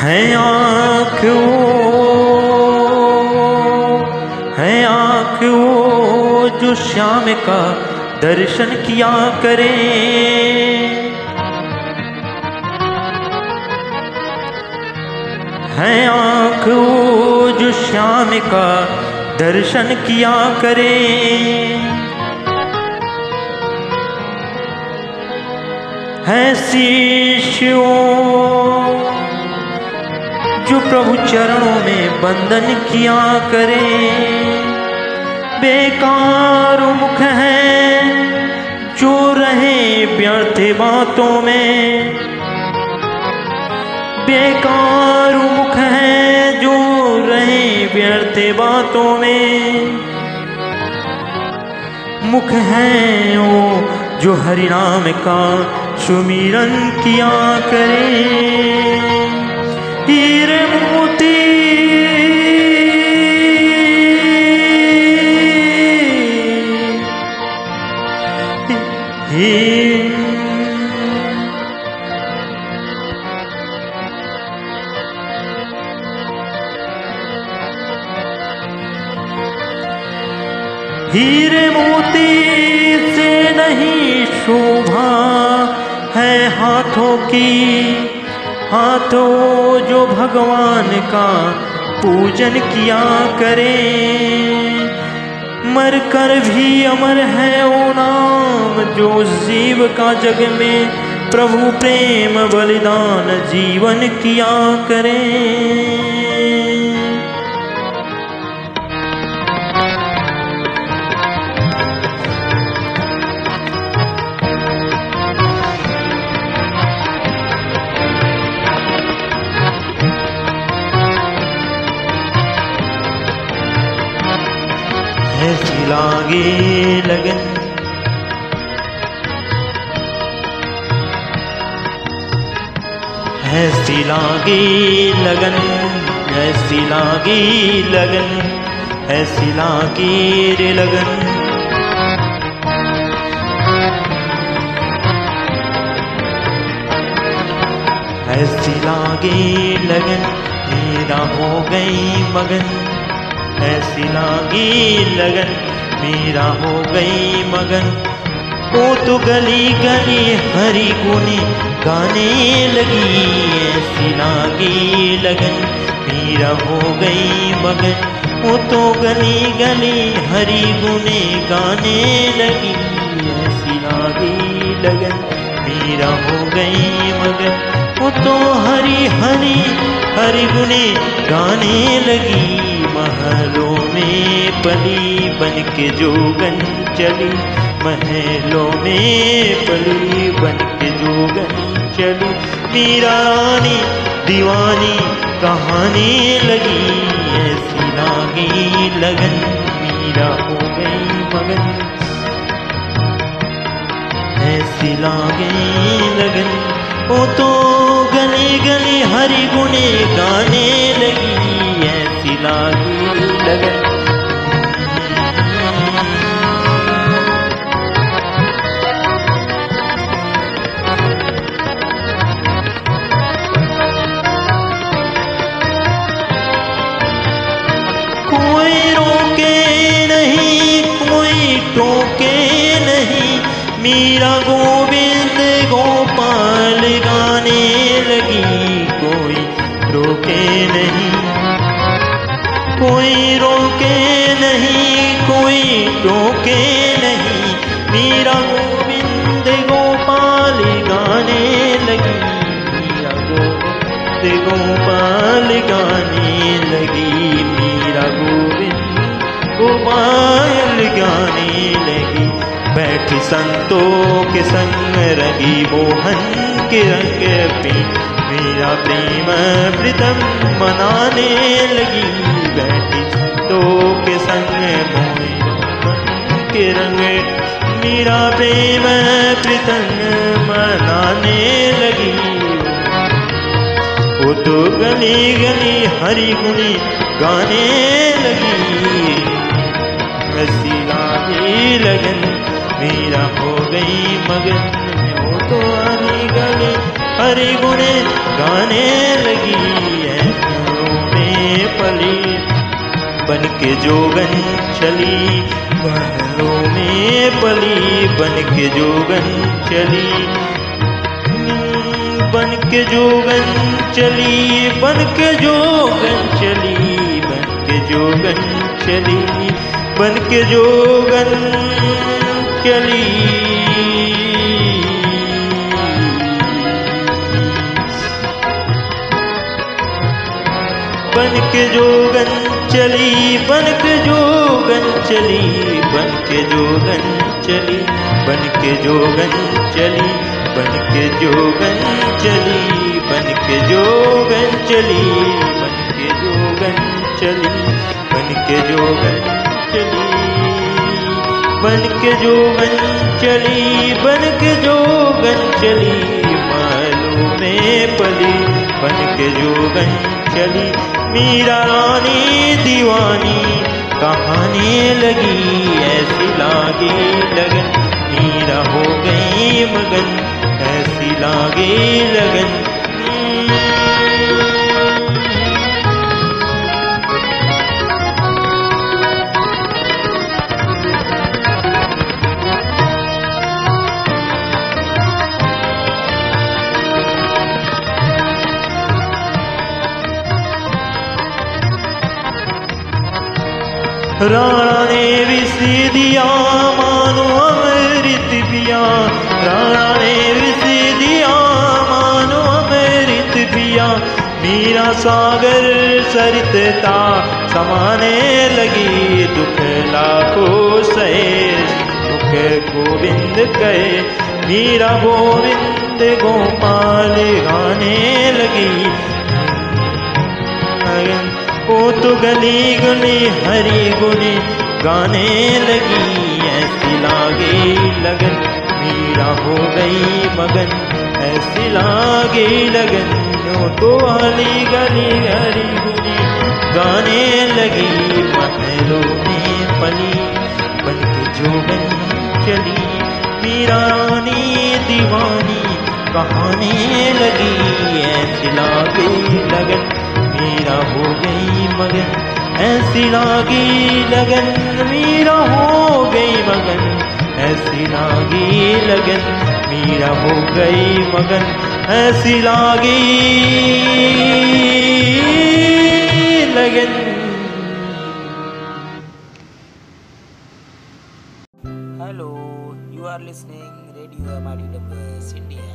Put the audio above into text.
है आँख वो, है आँख वो जो श्याम का दर्शन किया करे। है आँख वो जो श्याम का दर्शन किया करे। है शिष्यों जो प्रभु चरणों में बंधन किया करें। बेकार मुख है, जो रहे व्यर्थ बातों में। बेकार मुख है, जो रहे व्यर्थ बातों में। मुख है वो जो हरि नाम का सुमिरन किया करे। हीरे मोती। हीरे मोती से नहीं शोभा है हाथों की। हाथों जो भगवान का पूजन किया करें। मर कर भी अमर है ओ नाम, जो जीव का जग में प्रभु प्रेम बलिदान जीवन किया करे। लगन। ऐसी लागे लगन, ऐसी लागे लगन, ऐसी लागे रे लगन। ऐसी लागे लगन, मेरा हो गई मगन। ऐसी लागी लगन। मेरा हो गई मगन। वो तो गली गली हरी गुनी गाने लगी ऐसी लागी लगन। मेरा हो गई मगन वो तो गली गली हरी गुने गाने लगी ऐसी लागी लगन। मेरा हो गई मगन वो तो हरी हरी हरी गुने गाने लगी महलों में पली बन के जोगन चली। महलों में पली बन के जोगन चली। मीरा रानी दीवानी, कहानी लगी, ऐसी लागी लगन, मीरा हो गई मगन। ऐसी लागे लगन वो तो गली गली हरी गुने गाने लगी, ऐसी लागी लगन गोपाल गाने लगी मीरा गोविंद। गोपाल गाने लगी, बैठ संतों के संग रगी मोहन के रंग पे। मेरा प्रेम प्रीतम मनाने लगी, बैठी संतों के संग मोहन के रंग। मेरा प्रेम प्रीतम मनाने तो गली गली, हरी गुनी गाने लगी। ऐसी गाने लगन मेरा हो गई मगन वो तो आनी गली, हरी गुण गाने लगी। ऐसों में पली बन के जोगन चली। बादलों में पली बन के जोगन चली। बन के जोगन चली, बन के जोगन चली, बन के जोगन चली, बन के जोगन चली। बन के जोगन चली, बन के जोगन चली, बन के जोगन चली बन के जोगन चली बन के जोगन चली बन के जोगन चली बन के जोगन चली बन के जोगन चली बन के जोगन चली बन के जोगन चली मालू में पली बन के जोगन चली, मीरा रानी दीवानी। कहानी लगी ऐसी लागे लगन। मीरा हो गई मगन ऐसी लागे लगन। राणा ने विष दिया मानो अमृत पिया। राणा ने विष दिया मानो अमृत पिया। मीरा सागर सरितता, समाने लगी दुख लाखों सहे दुख गोविंद कहे, मीरा गोविंद गोपाल, गाने लगी। तो गली गली, हरी गुनी गाने लगी, ऐसी लागे लगन। मीरा हो गई मगन, ऐसी लागे लगन। तो हली गली, हरी गुनी गाने लगी, महलों में पली। बन के जोगन चली मीरा रानी दीवानी, कहाने लगी, ऐसी लागे लगन। मेरा हो गई मगन। ऐसी रागी लगन, मेरा हो गई मगन। ऐसी रागी लगन, मेरा हो गई मगन। ऐसी रागी लगन। Hello you are listening radio M I W S India